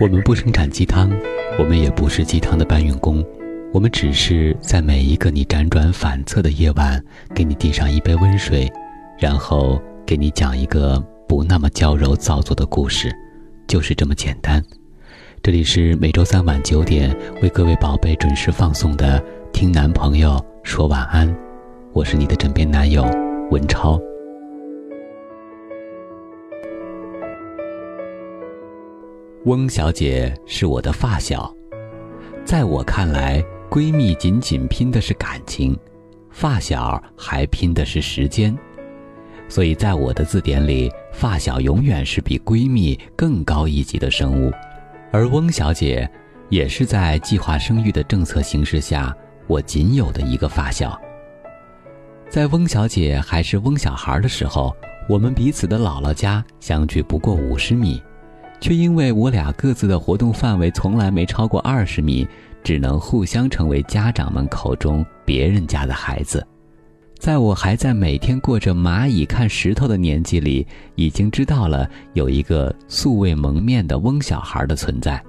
我们不生产鸡汤，我们也不是鸡汤的搬运工，我们只是在每一个你辗转反侧的夜晚，给你递上一杯温水，然后给你讲一个不那么娇柔造作的故事，就是这么简单。这里是每周三晚九点为各位宝贝准时放送的《听男朋友说晚安》，我是你的枕边男友文超。翁小姐是我的发小，在我看来，闺蜜仅仅拼的是感情，发小还拼的是时间，所以在我的字典里，发小永远是比闺蜜更高一级的生物。而翁小姐，也是在计划生育的政策形势下，我仅有的一个发小。在翁小姐还是翁小孩的时候，我们彼此的姥姥家相距不过五十米。却因为我俩各自的活动范围从来没超过二十米，只能互相成为家长们口中别人家的孩子。在我还在每天过着蚂蚁看石头的年纪里，已经知道了有一个素未谋面的翁小孩的存在。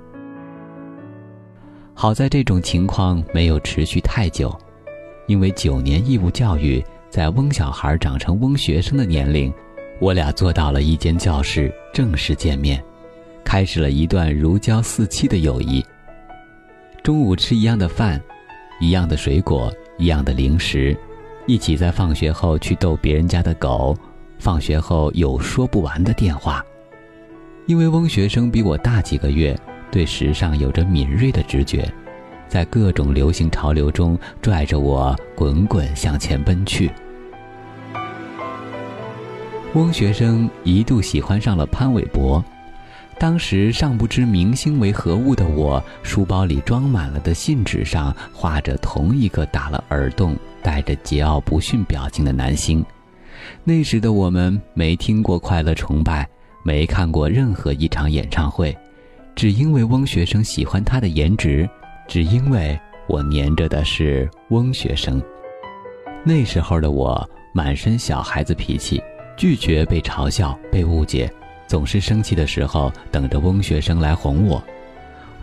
好在这种情况没有持续太久，因为九年义务教育，在翁小孩长成翁学生的年龄，我俩坐到了一间教室正式见面。开始了一段如胶似漆的友谊。中午吃一样的饭，一样的水果，一样的零食，一起在放学后去逗别人家的狗，放学后有说不完的电话。因为翁学生比我大几个月，对时尚有着敏锐的直觉，在各种流行潮流中拽着我滚滚向前奔去。翁学生一度喜欢上了潘玮柏。当时尚不知明星为何物的我，书包里装满了的信纸上画着同一个打了耳洞、带着桀骜不驯表情的男星。那时的我们没听过《快乐崇拜》，没看过任何一场演唱会，只因为翁学生喜欢他的颜值，只因为我黏着的是翁学生。那时候的我满身小孩子脾气，拒绝被嘲笑、被误解。总是生气的时候，等着翁学生来哄我。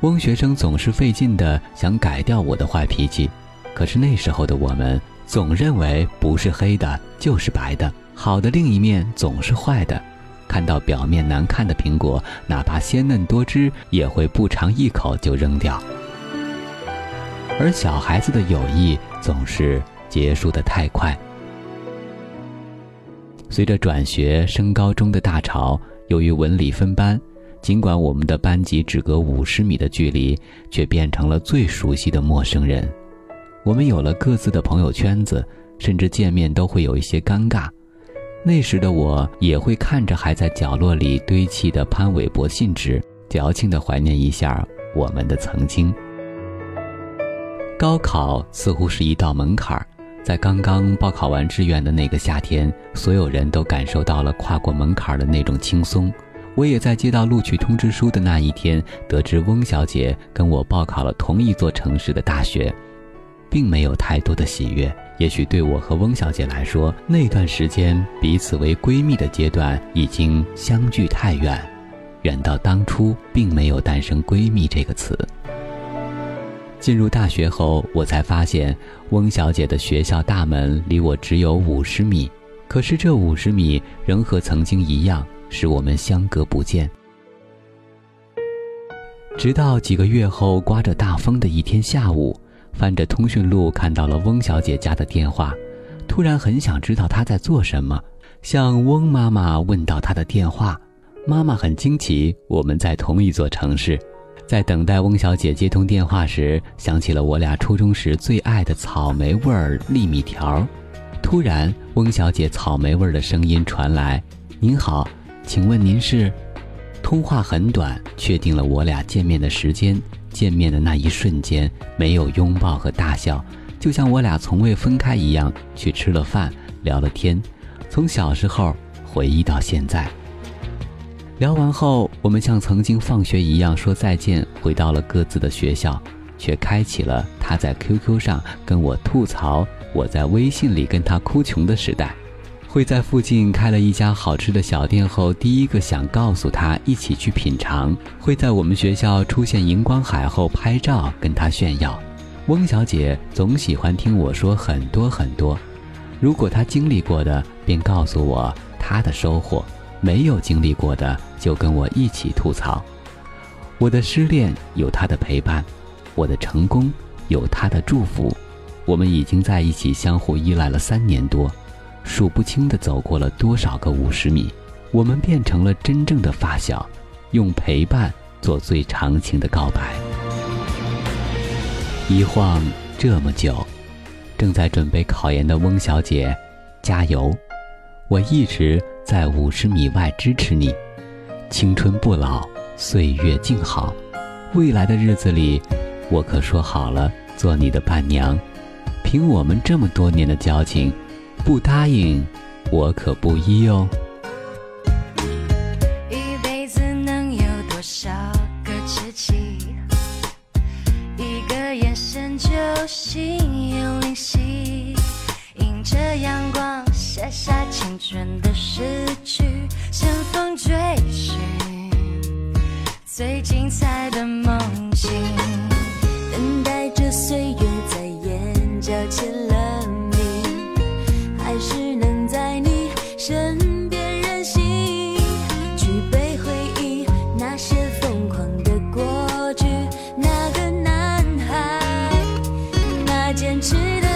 翁学生总是费劲的想改掉我的坏脾气，可是那时候的我们总认为不是黑的就是白的，好的另一面总是坏的。看到表面难看的苹果，哪怕鲜嫩多汁，也会不尝一口就扔掉。而小孩子的友谊总是结束的太快。随着转学升高中的大潮。由于文理分班，尽管我们的班级只隔五十米的距离，却变成了最熟悉的陌生人。我们有了各自的朋友圈子，甚至见面都会有一些尴尬。那时的我也会看着还在角落里堆砌的潘玮柏信纸，矫情地怀念一下我们的曾经。高考似乎是一道门槛儿。在刚刚报考完志愿的那个夏天，所有人都感受到了跨过门槛的那种轻松。我也在接到录取通知书的那一天，得知翁小姐跟我报考了同一座城市的大学，并没有太多的喜悦。也许对我和翁小姐来说，那段时间彼此为闺蜜的阶段已经相距太远，远到当初并没有诞生“闺蜜”这个词。进入大学后，我才发现翁小姐的学校大门离我只有五十米，可是这五十米仍和曾经一样，使我们相隔不见。直到几个月后，刮着大风的一天下午，翻着通讯录看到了翁小姐家的电话，突然很想知道她在做什么，向翁妈妈问到她的电话，妈妈很惊奇，我们在同一座城市。在等待翁小姐接通电话时，想起了我俩初中时最爱的草莓味儿粒米条。突然，翁小姐草莓味儿的声音传来：“您好，请问您是？”通话很短，确定了我俩见面的时间。见面的那一瞬间，没有拥抱和大笑，就像我俩从未分开一样，去吃了饭，聊了天，从小时候回忆到现在。聊完后，我们像曾经放学一样说再见，回到了各自的学校，却开启了他在 QQ 上跟我吐槽，我在微信里跟他哭穷的时代。会在附近开了一家好吃的小店后，第一个想告诉他一起去品尝；会在我们学校出现荧光海后拍照跟他炫耀。翁小姐总喜欢听我说很多很多，如果她经历过的，便告诉我她的收获；没有经历过的，就跟我一起吐槽。我的失恋有他的陪伴，我的成功有他的祝福。我们已经在一起相互依赖了三年多。数不清的走过了多少个五十米，我们变成了真正的发小，用陪伴做最长情的告白。一晃这么久，正在准备考研的翁小姐，加油！我一直在五十米外支持你，青春不老，岁月静好，未来的日子里，我可说好了做你的伴娘。凭我们这么多年的交情。不答应，我可不依哦。真的失去，乘风追寻最精彩的梦境，等待着岁月在眼角签了名，还是能在你身边任性，举杯回忆那些疯狂的过去，那个男孩，那坚持的。